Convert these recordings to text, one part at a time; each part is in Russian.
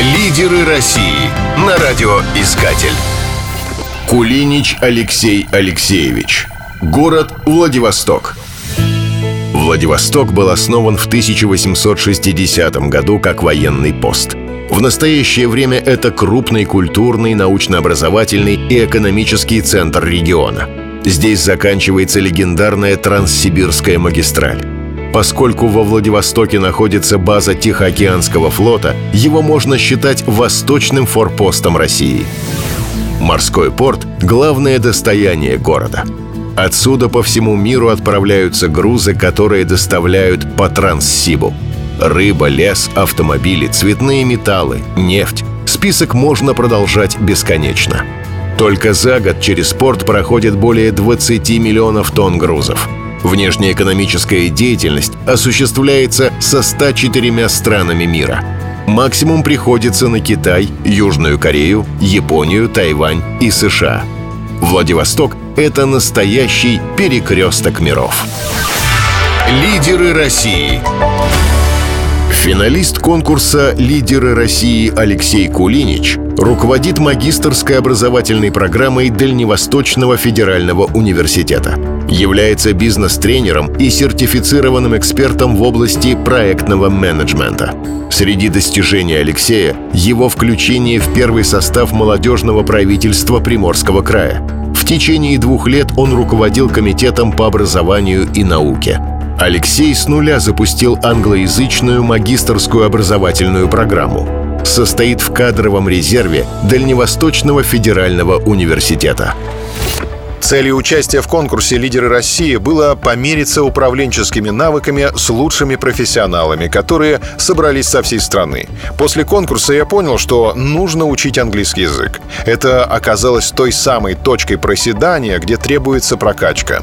Лидеры России на радиоискатель. Кулинич Алексей Алексеевич. Город Владивосток. Владивосток был основан в 1860 году как военный пост. В настоящее время это крупный культурный, научно-образовательный и экономический центр региона. Здесь заканчивается легендарная Транссибирская магистраль. Поскольку во Владивостоке находится база Тихоокеанского флота, его можно считать восточным форпостом России. Морской порт – главное достояние города. Отсюда по всему миру отправляются грузы, которые доставляют по Транссибу. Рыба, лес, автомобили, цветные металлы, нефть. Список можно продолжать бесконечно. Только за год через порт проходит более 20 миллионов тонн грузов – Внешнеэкономическая деятельность осуществляется со 104 странами мира. Максимум приходится на Китай, Южную Корею, Японию, Тайвань и США. Владивосток — это настоящий перекресток миров. Лидеры России. Финалист конкурса «Лидеры России» Алексей Кулинич руководит магистрской образовательной программой Дальневосточного федерального университета. Является бизнес-тренером и сертифицированным экспертом в области проектного менеджмента. Среди достижений Алексея – его включение в первый состав молодежного правительства Приморского края. В течение двух лет он руководил комитетом по образованию и науке – Алексей с нуля запустил англоязычную магистрскую образовательную программу. Состоит в кадровом резерве Дальневосточного федерального университета. Целью участия в конкурсе «Лидеры России» было помериться управленческими навыками с лучшими профессионалами, которые собрались со всей страны. После конкурса я понял, что нужно учить английский язык. Это оказалось той самой точкой проседания, где требуется прокачка.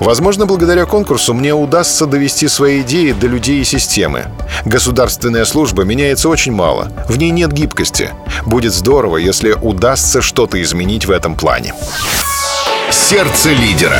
Возможно, благодаря конкурсу мне удастся довести свои идеи до людей и системы. Государственная служба меняется очень мало. В ней нет гибкости. Будет здорово, если удастся что-то изменить в этом плане. Сердце лидера.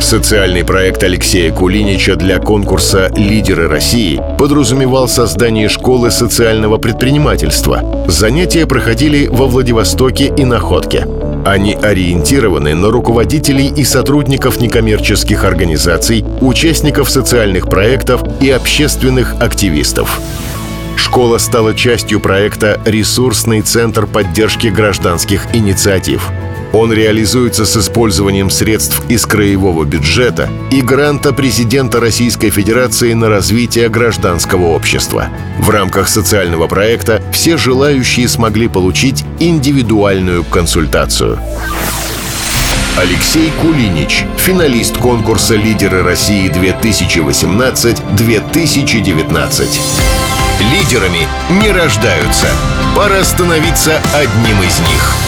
Социальный проект Алексея Кулинича для конкурса «Лидеры России» подразумевал создание школы социального предпринимательства. Занятия проходили во Владивостоке и Находке. Они ориентированы на руководителей и сотрудников некоммерческих организаций, участников социальных проектов и общественных активистов. Школа стала частью проекта «Ресурсный центр поддержки гражданских инициатив». Он реализуется с использованием средств из краевого бюджета и гранта президента Российской Федерации на развитие гражданского общества. В рамках социального проекта все желающие смогли получить индивидуальную консультацию. Алексей Кулинич, финалист конкурса «Лидеры России 2018-2019». Лидерами не рождаются. Пора становиться одним из них.